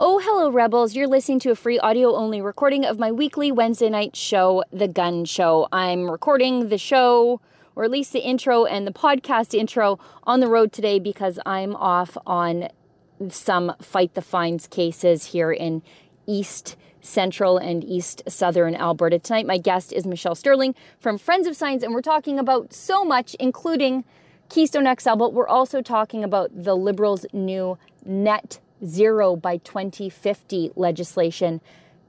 Oh, hello, Rebels. You're listening to a free audio only recording of my weekly Wednesday night show, The Gunn Show. I'm recording the show, or at least the intro and the podcast intro, on the road today because I'm off on some Fight the Fines cases here in East Central and East Southern Alberta. Tonight, my guest is Michelle Sterling from Friends of Science, and we're talking about so much, including Keystone XL, but we're also talking about the Liberals' new net zero by 2050 legislation,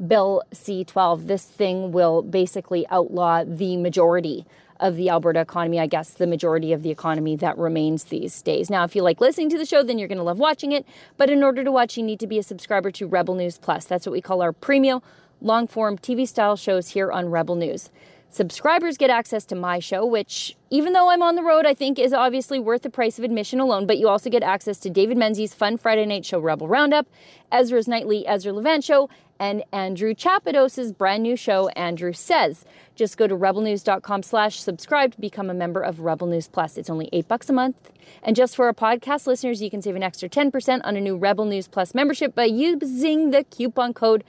Bill C 12. This thing will basically outlaw the majority of the Alberta economy, I guess the majority of the economy that remains these days. Now, if you like listening to the show, then you're going to love watching it. But in order to watch, you need to be a subscriber to Rebel News Plus. That's what we call our premium long form TV style shows here on Rebel News. Subscribers get access to my show, which, even though I'm on the road, I think is obviously worth the price of admission alone. But you also get access to David Menzies' fun Friday night show, Rebel Roundup, Ezra's nightly Ezra Levant show, and Andrew Chapados' brand new show, Andrew Says. Just go to rebelnews.com slash subscribe to become a member of Rebel News Plus. It's only eight bucks a month. And just for our podcast listeners, you can save an extra 10% on a new Rebel News Plus membership by using the coupon code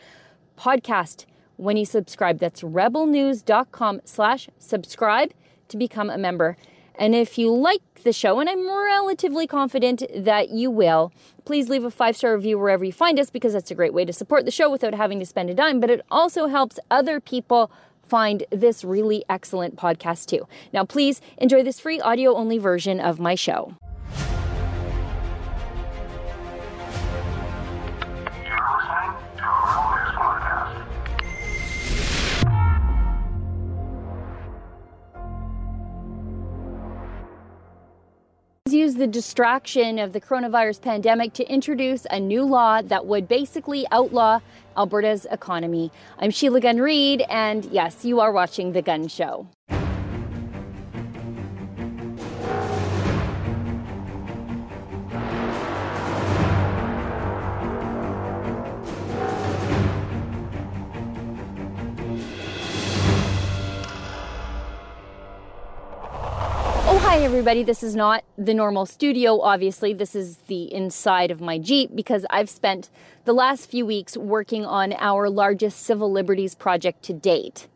podcast when you subscribe. That's rebelnews.com slash subscribe to become a member. And if you like the show, and I'm relatively confident that you will, please leave a five star review wherever you find us because that's a great way to support the show without having to spend a dime. But it also helps other people find this really excellent podcast too. Now, please enjoy this free audio only version of my show. The distraction of the coronavirus pandemic to introduce a new law that would basically outlaw Alberta's economy. I'm Sheila Gunn Reid, and yes, you are watching The Gunn Show. Everybody. This is not the normal studio, obviously. This is the inside of my Jeep because I've spent the last few weeks working on our largest civil liberties project to date,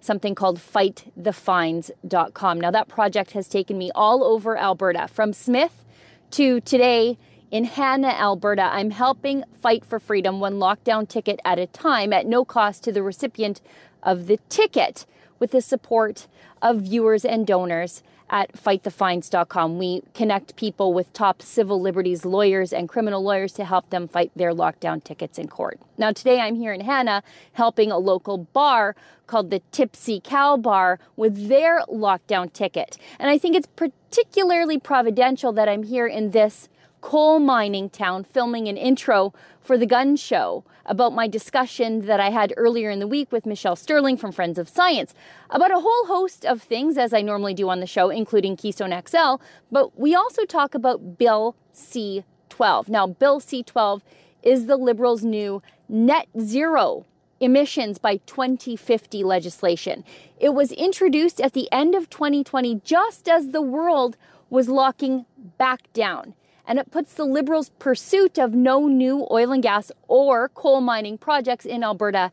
something called fightthefines.com. Now, that project has taken me all over Alberta, from Smith to today in Hanna, Alberta. I'm helping fight for freedom one lockdown ticket at a time at no cost to the recipient of the ticket with the support of viewers and donors at fightthefines.com. We connect people with top civil liberties lawyers and criminal lawyers to help them fight their lockdown tickets in court. Now, today I'm here in Hanna helping a local bar called the Tipsy Cow Bar with their lockdown ticket. And I think it's particularly providential that I'm here in this coal mining town filming an intro for the Gunn show about my discussion that I had earlier in the week with Michelle Sterling from Friends of Science about a whole host of things, as I normally do on the show, including Keystone XL. But we also talk about Bill C 12. Now, Bill C 12 is the Liberals' new net zero emissions by 2050 legislation. It was introduced at the end of 2020, just as the world was locking back down and it puts the Liberals' pursuit of no new oil and gas or coal mining projects in Alberta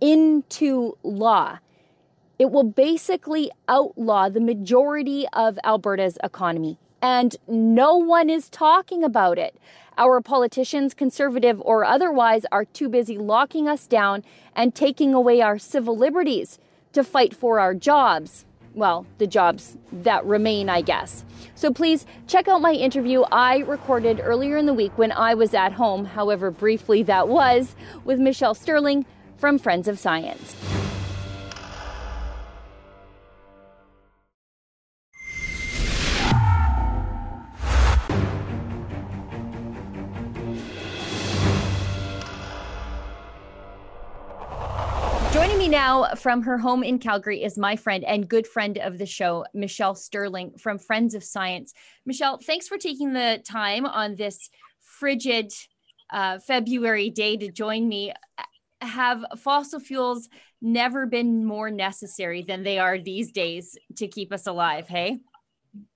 into law. It will basically outlaw the majority of Alberta's economy. And no one is talking about it. Our politicians, conservative or otherwise, are too busy locking us down and taking away our civil liberties to fight for our jobs, well, the jobs that remain, I guess. So please check out my interview I recorded earlier in the week when I was at home, however briefly that was, with Michelle Sterling from Friends of Science. Now from her home in Calgary is my friend and good friend of the show, Michelle Sterling from Friends of Science. Michelle, thanks for taking the time on this frigid uh, February day to join me. Have fossil fuels never been more necessary than they are these days to keep us alive? Hey?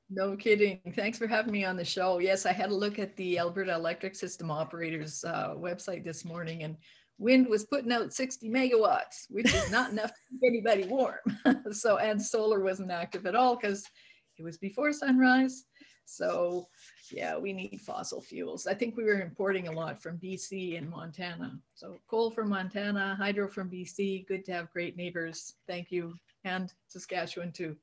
No kidding. Thanks for having me on the show. Yes, I had a look at the Alberta Electric System Operators uh, website this morning, and wind was putting out 60 megawatts, which is not enough to keep anybody warm. so, and solar wasn't active at all because it was before sunrise. So, yeah, we need fossil fuels. I think we were importing a lot from BC and Montana. So, coal from Montana, hydro from BC. Good to have great neighbors. Thank you. And Saskatchewan, too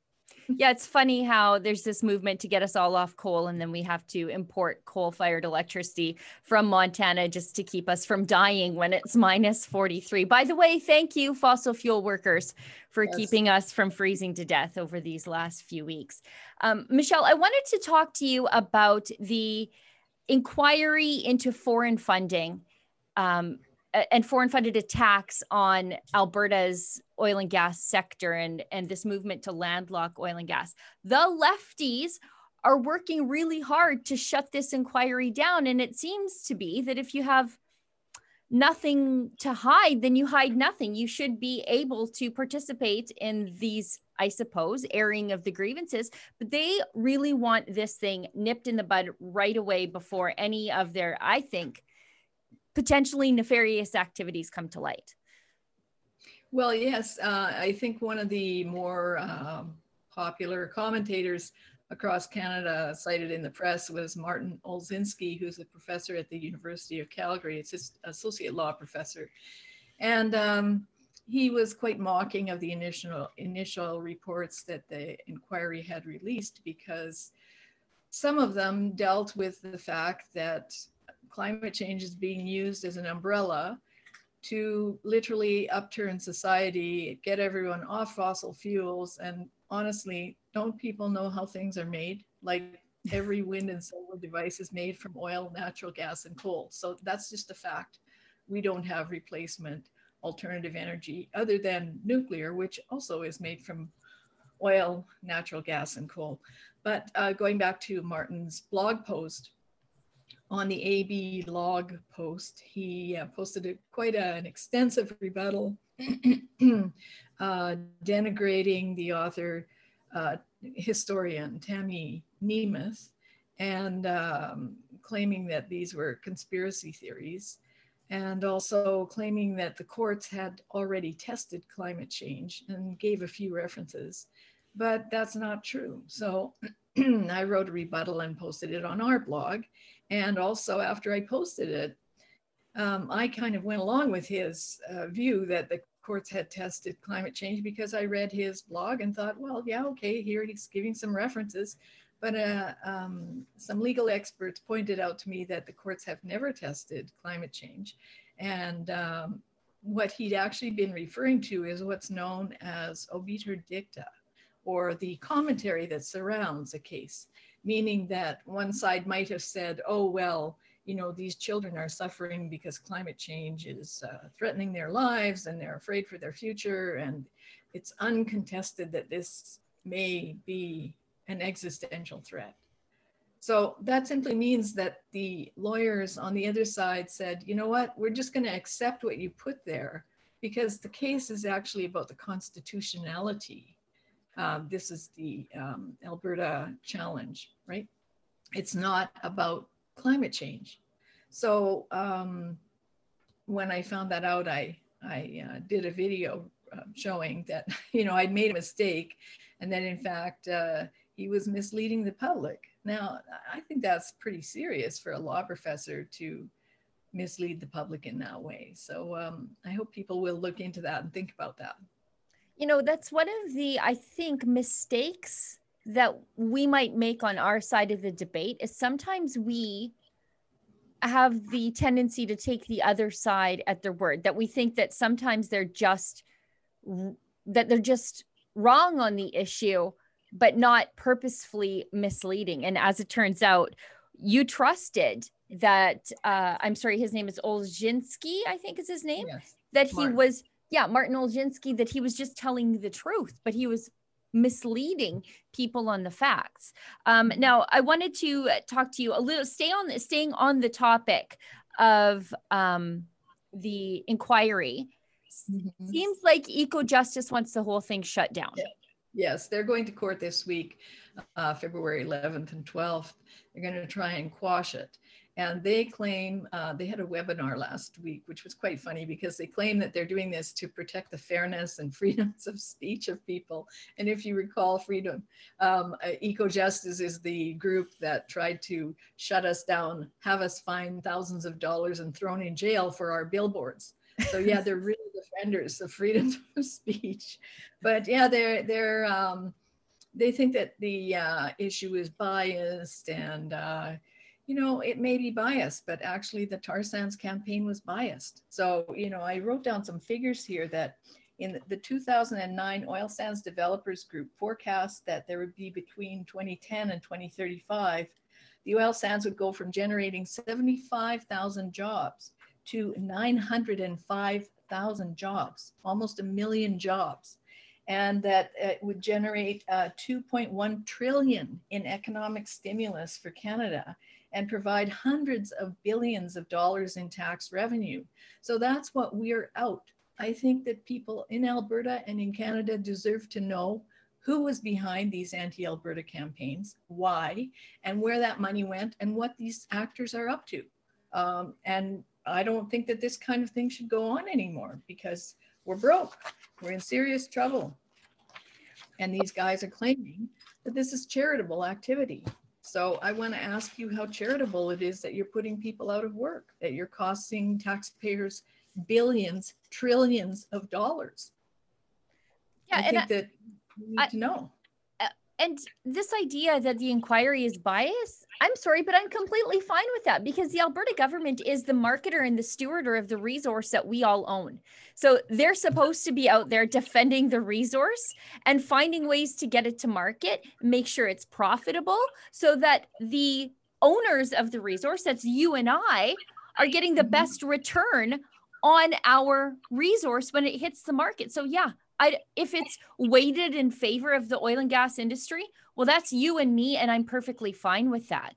yeah, it's funny how there's this movement to get us all off coal, and then we have to import coal fired electricity from Montana just to keep us from dying when it's minus 43. By the way, thank you, fossil fuel workers, for yes. keeping us from freezing to death over these last few weeks. Um, Michelle, I wanted to talk to you about the inquiry into foreign funding. Um, and foreign funded attacks on Alberta's oil and gas sector and, and this movement to landlock oil and gas. The lefties are working really hard to shut this inquiry down. And it seems to be that if you have nothing to hide, then you hide nothing. You should be able to participate in these, I suppose, airing of the grievances. But they really want this thing nipped in the bud right away before any of their, I think, potentially nefarious activities come to light? Well, yes, uh, I think one of the more uh, popular commentators across Canada cited in the press was Martin Olszynski, who's a professor at the University of Calgary. It's his associate law professor. And um, he was quite mocking of the initial, initial reports that the inquiry had released because some of them dealt with the fact that climate change is being used as an umbrella to literally upturn society, get everyone off fossil fuels. And honestly, don't people know how things are made? Like every wind and solar device is made from oil, natural gas, and coal. So that's just a fact. We don't have replacement alternative energy other than nuclear, which also is made from oil, natural gas, and coal. But uh, going back to Martin's blog post, on the ABlawg post, he uh, posted a, quite a, an extensive rebuttal uh, denigrating the author, uh, historian Tammy Nemeth, and um, claiming that these were conspiracy theories, and also claiming that the courts had already tested climate change and gave a few references. But that's not true. So I wrote a rebuttal and posted it on our blog. And also, after I posted it, um, I kind of went along with his uh, view that the courts had tested climate change because I read his blog and thought, well, yeah, okay, here he's giving some references. But uh, um, some legal experts pointed out to me that the courts have never tested climate change. And um, what he'd actually been referring to is what's known as obiter dicta, or the commentary that surrounds a case meaning that one side might have said, oh, well, you know, these children are suffering because climate change is uh, threatening their lives and they're afraid for their future. And it's uncontested that this may be an existential threat. So that simply means that the lawyers on the other side said, you know what, we're just going to accept what you put there because the case is actually about the constitutionality um, this is the um, Alberta challenge, right? It's not about climate change. So um, when I found that out, I, I uh, did a video uh, showing that, you know, I'd made a mistake and that in fact, uh, he was misleading the public. Now, I think that's pretty serious for a law professor to mislead the public in that way. So um, I hope people will look into that and think about that you know that's one of the i think mistakes that we might make on our side of the debate is sometimes we have the tendency to take the other side at their word that we think that sometimes they're just that they're just wrong on the issue but not purposefully misleading and as it turns out you trusted that uh, i'm sorry his name is olszynski i think is his name yes. that he was yeah, Martin Olszynski, that he was just telling the truth, but he was misleading people on the facts. Um, now, I wanted to talk to you a little, stay on, staying on the topic of um, the inquiry. Mm-hmm. Seems like Ecojustice wants the whole thing shut down. Yeah. Yes, they're going to court this week, uh, February 11th and 12th. They're going to try and quash it. And they claim, uh, they had a webinar last week, which was quite funny because they claim that they're doing this to protect the fairness and freedoms of speech of people. And if you recall, freedom, um, uh, Ecojustice is the group that tried to shut us down, have us fined thousands of dollars and thrown in jail for our billboards. So yeah, they're really defenders of freedom of speech. But yeah, they're they're um, they think that the uh, issue is biased and uh, you know, it may be biased, but actually the tar sands campaign was biased. So, you know, I wrote down some figures here that in the 2009 Oil Sands Developers Group forecast that there would be between 2010 and 2035, the oil sands would go from generating 75,000 jobs to 905,000 jobs, almost a million jobs. And that it would generate uh, 2.1 trillion in economic stimulus for Canada and provide hundreds of billions of dollars in tax revenue. So that's what we're out. I think that people in Alberta and in Canada deserve to know who was behind these anti Alberta campaigns, why, and where that money went, and what these actors are up to. Um, and I don't think that this kind of thing should go on anymore because we're broke, we're in serious trouble. And these guys are claiming that this is charitable activity. So I want to ask you how charitable it is that you're putting people out of work, that you're costing taxpayers billions, trillions of dollars. Yeah, I think that we need I, to know and this idea that the inquiry is biased, I'm sorry, but I'm completely fine with that because the Alberta government is the marketer and the stewarder of the resource that we all own. So they're supposed to be out there defending the resource and finding ways to get it to market, make sure it's profitable so that the owners of the resource, that's you and I, are getting the mm-hmm. best return on our resource when it hits the market. So yeah, I if it's weighted in favor of the oil and gas industry, well, that's you and me, and I'm perfectly fine with that.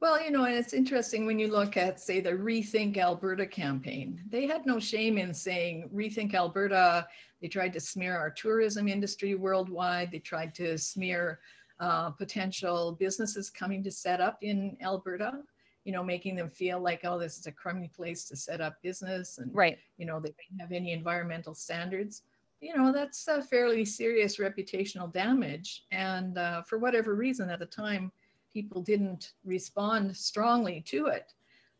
Well, you know, and it's interesting when you look at, say, the Rethink Alberta campaign. They had no shame in saying Rethink Alberta. They tried to smear our tourism industry worldwide. They tried to smear uh, potential businesses coming to set up in Alberta you know, making them feel like, oh, this is a crummy place to set up business and, right. you know, they don't have any environmental standards. You know, that's a fairly serious reputational damage. And uh, for whatever reason at the time, people didn't respond strongly to it.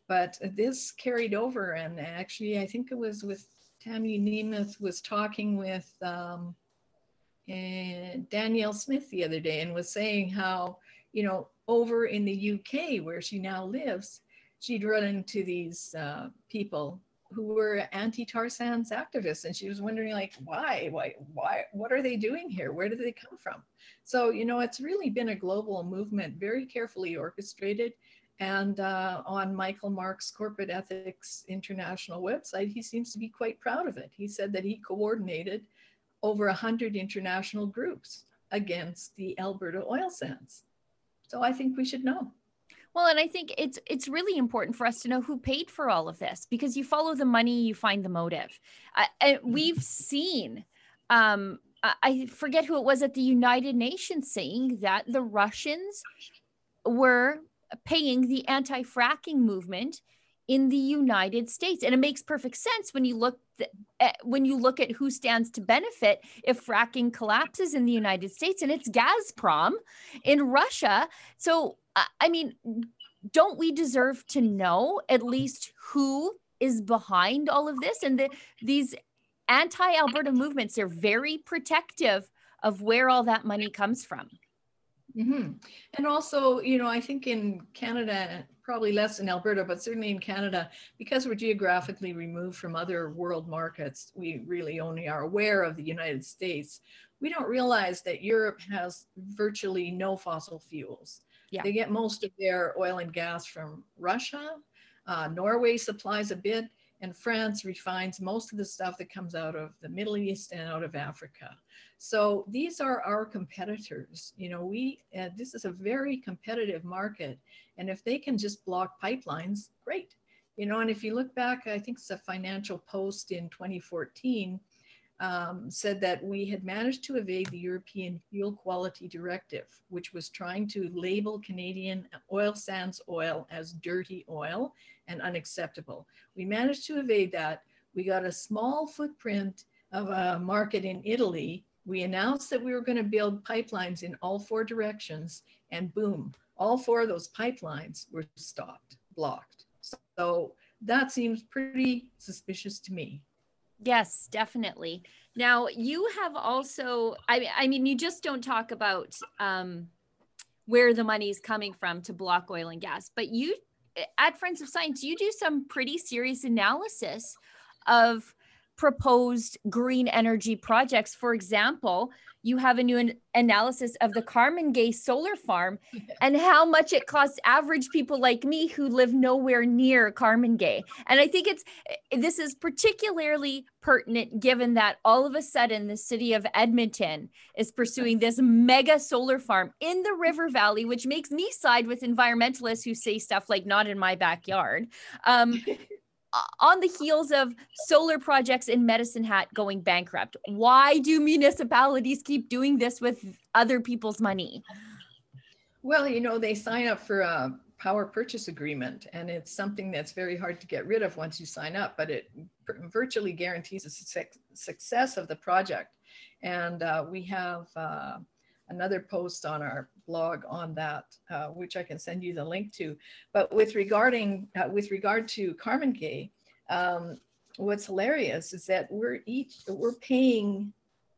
But this carried over. And actually, I think it was with Tammy Nemeth was talking with um, eh, Danielle Smith the other day and was saying how, you know, over in the UK, where she now lives, she'd run into these uh, people who were anti-tar sands activists, and she was wondering, like, why, why, why, what are they doing here? Where did they come from? So, you know, it's really been a global movement, very carefully orchestrated. And uh, on Michael Marx' Corporate Ethics International website, he seems to be quite proud of it. He said that he coordinated over 100 international groups against the Alberta oil sands. So I think we should know. Well, and I think it's it's really important for us to know who paid for all of this because you follow the money, you find the motive. Uh, and we've seen, um, I forget who it was at the United Nations saying that the Russians were paying the anti-fracking movement in the United States. And it makes perfect sense when you look th- eh, when you look at who stands to benefit if fracking collapses in the United States and it's Gazprom in Russia. So I mean, don't we deserve to know at least who is behind all of this and the, these anti-Alberta movements are very protective of where all that money comes from. Mm-hmm. And also, you know, I think in Canada probably less in Alberta, but certainly in Canada, because we're geographically removed from other world markets, we really only are aware of the United States. We don't realize that Europe has virtually no fossil fuels. Yeah. They get most of their oil and gas from Russia. Uh, Norway supplies a bit, and France refines most of the stuff that comes out of the Middle East and out of Africa. So these are our competitors. You know, we uh, this is a very competitive market, and if they can just block pipelines, great. You know, and if you look back, I think it's a Financial Post in 2014 um, said that we had managed to evade the European Fuel Quality Directive, which was trying to label Canadian oil sands oil as dirty oil and unacceptable. We managed to evade that. We got a small footprint of a market in Italy. We announced that we were going to build pipelines in all four directions, and boom, all four of those pipelines were stopped, blocked. So that seems pretty suspicious to me. Yes, definitely. Now you have also, I, I mean, you just don't talk about um, where the money is coming from to block oil and gas, but you at Friends of Science, you do some pretty serious analysis of proposed green energy projects. For example, you have a new an- analysis of the Carmangay solar farm and how much it costs average people like me who live nowhere near Carmangay. And I think it's eh, this is particularly pertinent given that all of a sudden the city of Edmonton is pursuing this mega solar farm in the River Valley, which makes me side with environmentalists who say stuff like not in my backyard. Um, on the heels of solar projects in Medicine Hat going bankrupt. Why do municipalities keep doing this with other people's money? Well, you know, they sign up for a power purchase agreement, and it's something that's very hard to get rid of once you sign up, but it virtually guarantees the success of the project. And uh, we have uh, another post on our blog on that, uh, which I can send you the link to. But with regarding uh, with regard to Carmangay, um, what's hilarious is that we're each we're paying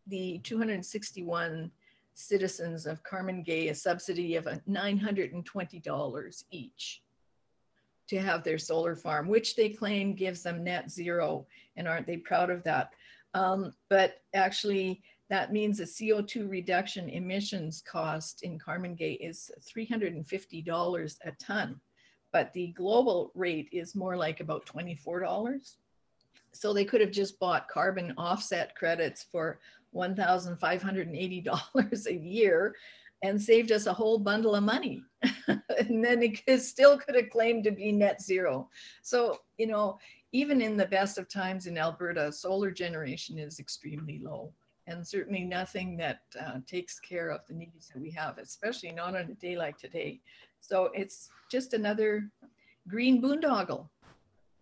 the 261 citizens of Carmangay a subsidy of $920 each to have their solar farm, which they claim gives them net zero. And aren't they proud of that? Um, but actually, that means the CO2 reduction emissions cost in Carmangay is $350 a ton, but the global rate is more like about $24. So they could have just bought carbon offset credits for $1,580 a year and saved us a whole bundle of money. and then it still could have claimed to be net zero. So, you know, even in the best of times in Alberta, solar generation is extremely low and certainly nothing that uh, takes care of the needs that we have, especially not on a day like today. So it's just another green boondoggle.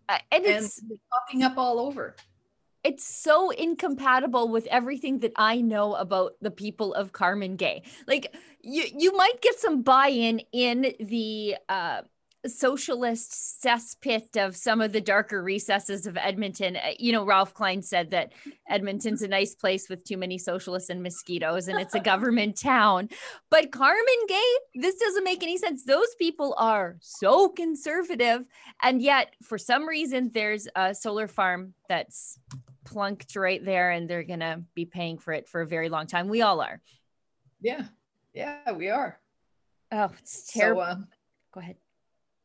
Uh, and, and it's popping up all over. It's so incompatible with everything that I know about the people of Carmangay. Like you, you might get some buy-in in the uh, socialist cesspit of some of the darker recesses of Edmonton. Uh, you know, Ralph Klein said that Edmonton's a nice place with too many socialists and mosquitoes, and it's a government town. But Carmangay, this doesn't make any sense. Those people are so conservative, and yet for some reason, there's a solar farm that's plunked right there, and they're gonna be paying for it for a very long time. We all are. Yeah, yeah, we are. Oh, it's terrible. So, uh, Go ahead.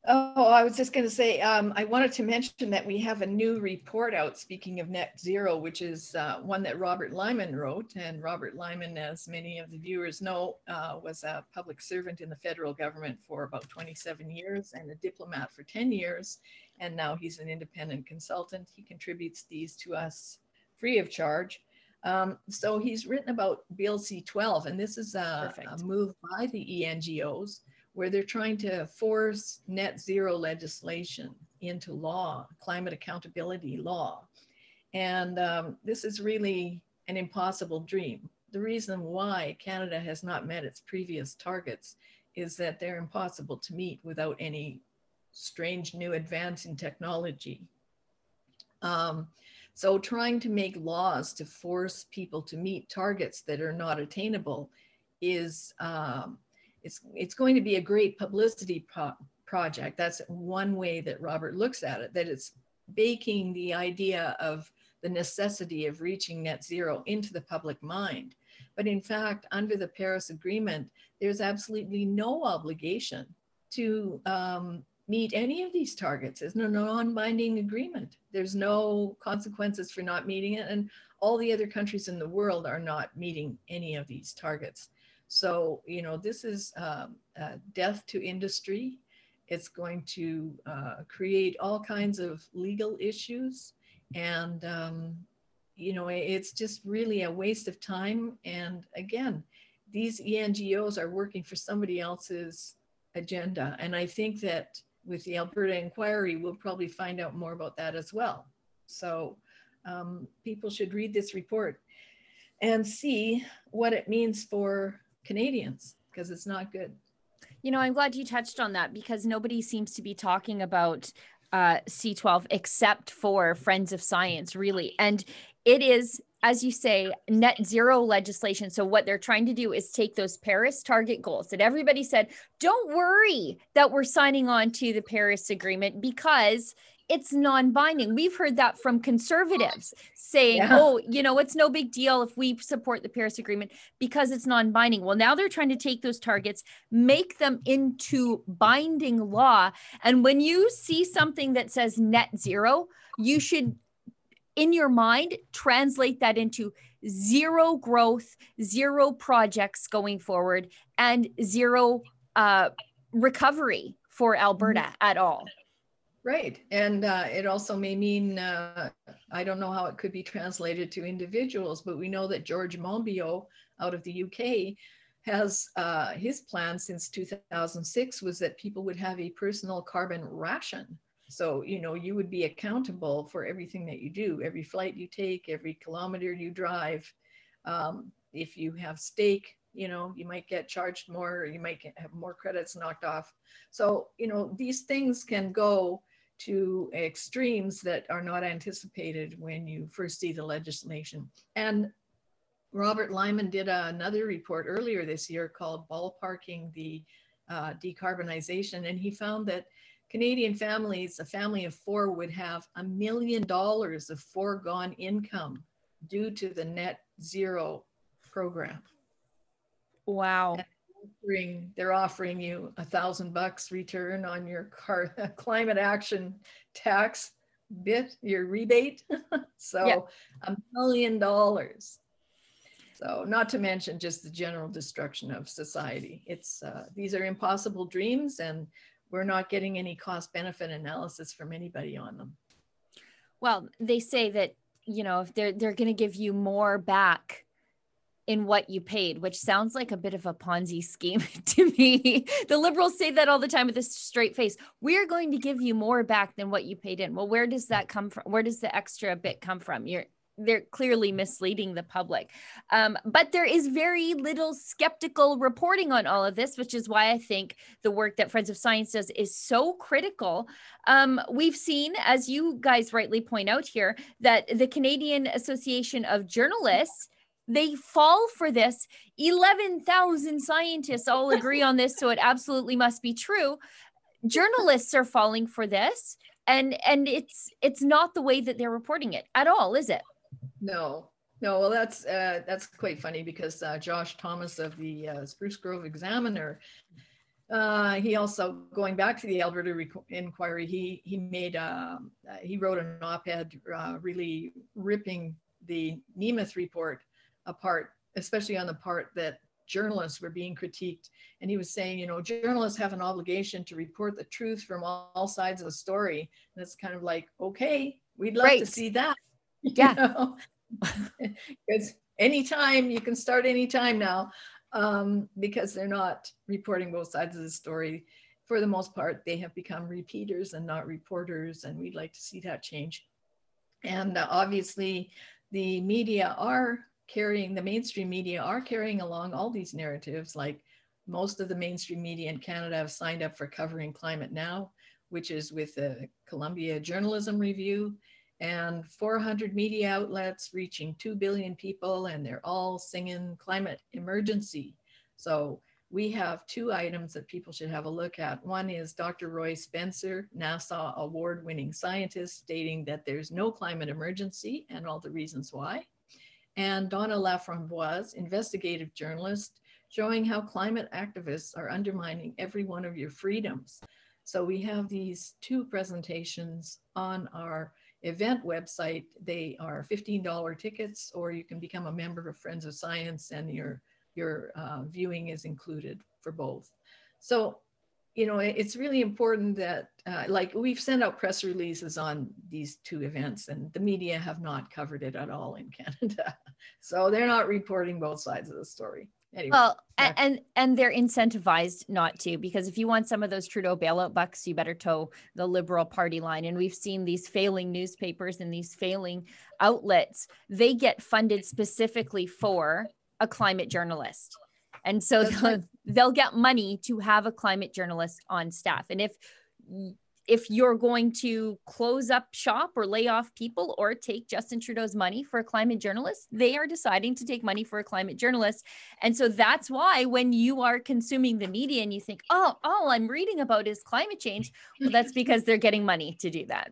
Oh, I was just going to say, um, I wanted to mention that we have a new report out, speaking of net zero, which is uh, one that Robert Lyman wrote. And Robert Lyman, as many of the viewers know, uh, was a public servant in the federal government for about 27 years and a diplomat for 10 years. And now he's an independent consultant. He contributes these to us free of charge. Um, so he's written about Bill C 12, and this is a, a move by the ENGOs where they're trying to force net zero legislation into law, climate accountability law. And um, this is really an impossible dream. The reason why Canada has not met its previous targets is that they're impossible to meet without any strange new advance in technology. Um, so trying to make laws to force people to meet targets that are not attainable is um, it's it's going to be a great publicity pro- project. That's one way that Robert looks at it. That it's baking the idea of the necessity of reaching net zero into the public mind. But in fact, under the Paris Agreement, there's absolutely no obligation to um, meet any of these targets. There's no non-binding agreement. There's no consequences for not meeting it, and all the other countries in the world are not meeting any of these targets. So, you know, this is um, uh, death to industry. It's going to uh, create all kinds of legal issues. And, um, you know, it's just really a waste of time. And again, these ENGOs are working for somebody else's agenda. And I think that with the Alberta inquiry, we'll probably find out more about that as well. So um, people should read this report and see what it means for Canadians because it's not good. You know, I'm glad you touched on that because nobody seems to be talking about uh, C12 except for Friends of Science, really. And it is as you say, net zero legislation. So, what they're trying to do is take those Paris target goals that everybody said, don't worry that we're signing on to the Paris Agreement because it's non binding. We've heard that from conservatives saying, yeah. oh, you know, it's no big deal if we support the Paris Agreement because it's non binding. Well, now they're trying to take those targets, make them into binding law. And when you see something that says net zero, you should in your mind, translate that into zero growth, zero projects going forward, and zero uh, recovery for Alberta mm-hmm. at all. Right. And uh, it also may mean, uh, I don't know how it could be translated to individuals, but we know that George Monbiot out of the UK has uh, his plan since 2006 was that people would have a personal carbon ration so, you know, you would be accountable for everything that you do, every flight you take, every kilometer you drive. Um, if you have stake, you know, you might get charged more, or you might have more credits knocked off. So, you know, these things can go to extremes that are not anticipated when you first see the legislation. And Robert Lyman did another report earlier this year called Ballparking the uh, Decarbonization, and he found that Canadian families, a family of four would have a million dollars of foregone income due to the net zero program. Wow. Offering, they're offering you a thousand bucks return on your car, climate action tax bit, your rebate. so yeah. a million dollars. So not to mention just the general destruction of society. It's uh, these are impossible dreams and we're not getting any cost benefit analysis from anybody on them. Well, they say that, you know, if they're they're going to give you more back in what you paid, which sounds like a bit of a Ponzi scheme to me. the liberals say that all the time with a straight face. We're going to give you more back than what you paid in. Well, where does that come from? Where does the extra bit come from? You're they're clearly misleading the public. Um, but there is very little skeptical reporting on all of this, which is why I think the work that Friends of Science does is so critical. Um, we've seen, as you guys rightly point out here, that the Canadian Association of Journalists they fall for this 11,000 scientists all agree on this so it absolutely must be true journalists are falling for this and and it's it's not the way that they're reporting it at all is it no, no. Well, that's uh, that's quite funny because uh, Josh Thomas of the uh, Spruce Grove Examiner, uh, he also going back to the Alberta inquiry. He he made um, uh, he wrote an op-ed uh, really ripping the Nemeth report apart, especially on the part that journalists were being critiqued. And he was saying, you know, journalists have an obligation to report the truth from all, all sides of the story. And it's kind of like, okay, we'd love right. to see that. Yeah. Because anytime you can start anytime now um, because they're not reporting both sides of the story. For the most part, they have become repeaters and not reporters, and we'd like to see that change. And uh, obviously, the media are carrying, the mainstream media are carrying along all these narratives. Like most of the mainstream media in Canada have signed up for covering climate now, which is with the Columbia Journalism Review and 400 media outlets reaching 2 billion people, and they're all singing climate emergency. So we have two items that people should have a look at. One is Dr. Roy Spencer, NASA award winning scientist, stating that there's no climate emergency and all the reasons why. And Donna Laframboise, investigative journalist, showing how climate activists are undermining every one of your freedoms. So we have these two presentations on our event website, they are $15 tickets, or you can become a member of Friends of Science and your, your uh, viewing is included for both. So you know, it's really important that, uh, like, we've sent out press releases on these two events, and the media have not covered it at all in Canada. so they're not reporting both sides of the story. Anyway, well, and, and and they're incentivized not to because if you want some of those Trudeau bailout bucks, you better toe the Liberal Party line. And we've seen these failing newspapers and these failing outlets. They get funded specifically for a climate journalist. And so they'll, they'll get money to have a climate journalist on staff. And if if you're going to close up shop or lay off people or take Justin Trudeau's money for a climate journalist, they are deciding to take money for a climate journalist. And so that's why when you are consuming the media and you think, oh, all I'm reading about is climate change, well, that's because they're getting money to do that.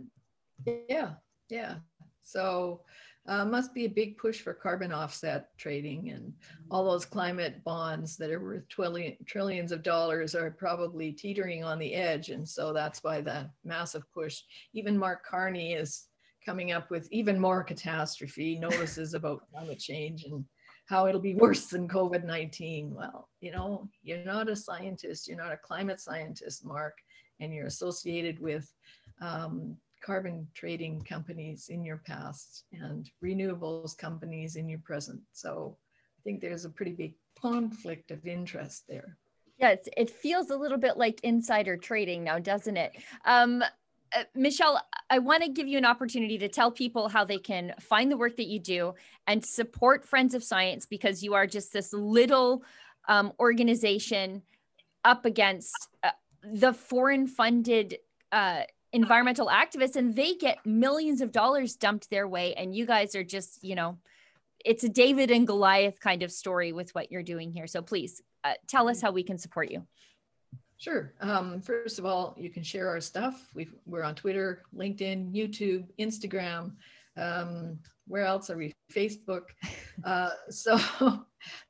Yeah, yeah. So uh, must be a big push for carbon offset trading and all those climate bonds that are worth trillion, trillions of dollars are probably teetering on the edge. And so that's why the massive push. Even Mark Carney is coming up with even more catastrophe notices about climate change and how it'll be worse than COVID 19. Well, you know, you're not a scientist, you're not a climate scientist, Mark, and you're associated with um, carbon trading companies in your past and renewables companies in your present. So I think there's a pretty big conflict of interest there. Yeah, it feels a little bit like insider trading now, doesn't it? Um, uh, Michelle, I want to give you an opportunity to tell people how they can find the work that you do and support Friends of Science because you are just this little um, organization up against uh, the foreign funded uh, environmental activists and they get millions of dollars dumped their way. And you guys are just you know it's a david and goliath kind of story with what you're doing here. So please uh, tell us how we can support you. Sure. Um, first of all you can share our stuff. We are on twitter linkedin youtube instagram. Um, where else are we? Facebook. Uh, so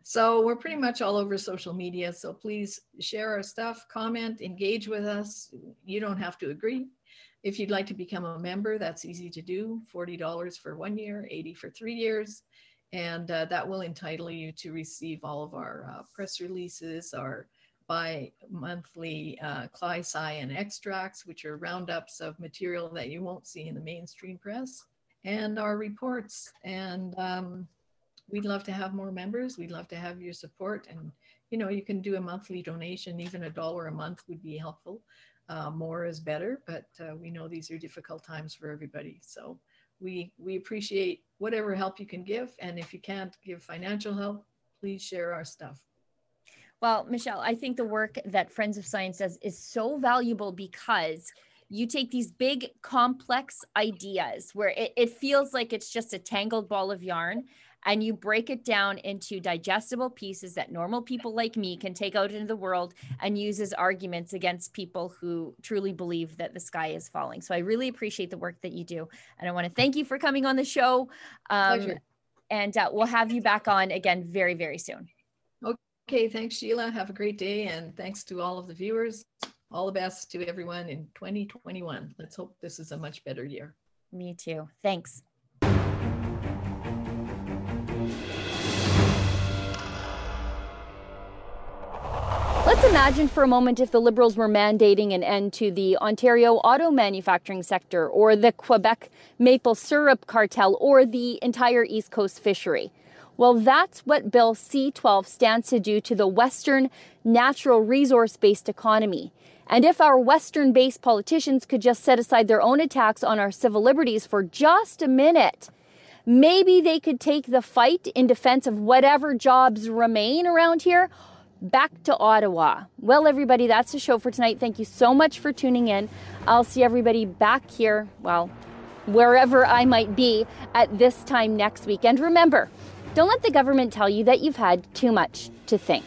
so we're pretty much all over social media. So please share our stuff comment engage with us. You don't have to agree if you'd like to become a member, that's easy to do. $40 for one year, 80 for three years. And uh, that will entitle you to receive all of our uh, press releases, our bi-monthly uh, CLI-SCI extracts, which are roundups of material that you won't see in the mainstream press, and our reports. And um, we'd love to have more members. We'd love to have your support. And, you know, you can do a monthly donation, even a dollar a month would be helpful. Uh, more is better, but uh, we know these are difficult times for everybody. So we we appreciate whatever help you can give, and if you can't give financial help, please share our stuff. Well, Michelle, I think the work that Friends of Science does is so valuable because you take these big complex ideas where it, it feels like it's just a tangled ball of yarn and you break it down into digestible pieces that normal people like me can take out into the world and use as arguments against people who truly believe that the sky is falling. So I really appreciate the work that you do. And I want to thank you for coming on the show. Um, Pleasure. And uh, we'll have you back on again very, very soon. Okay, thanks, Sheila. Have a great day. And thanks to all of the viewers. All the best to everyone in 2021. Let's hope this is a much better year. Me too. Thanks. Let's imagine for a moment if the Liberals were mandating an end to the Ontario auto manufacturing sector, or the Quebec maple syrup cartel, or the entire East Coast fishery. Well, that's what Bill C 12 stands to do to the Western natural resource based economy. And if our Western based politicians could just set aside their own attacks on our civil liberties for just a minute, maybe they could take the fight in defense of whatever jobs remain around here back to Ottawa. Well, everybody, that's the show for tonight. Thank you so much for tuning in. I'll see everybody back here, well, wherever I might be at this time next week. And remember, don't let the government tell you that you've had too much to think.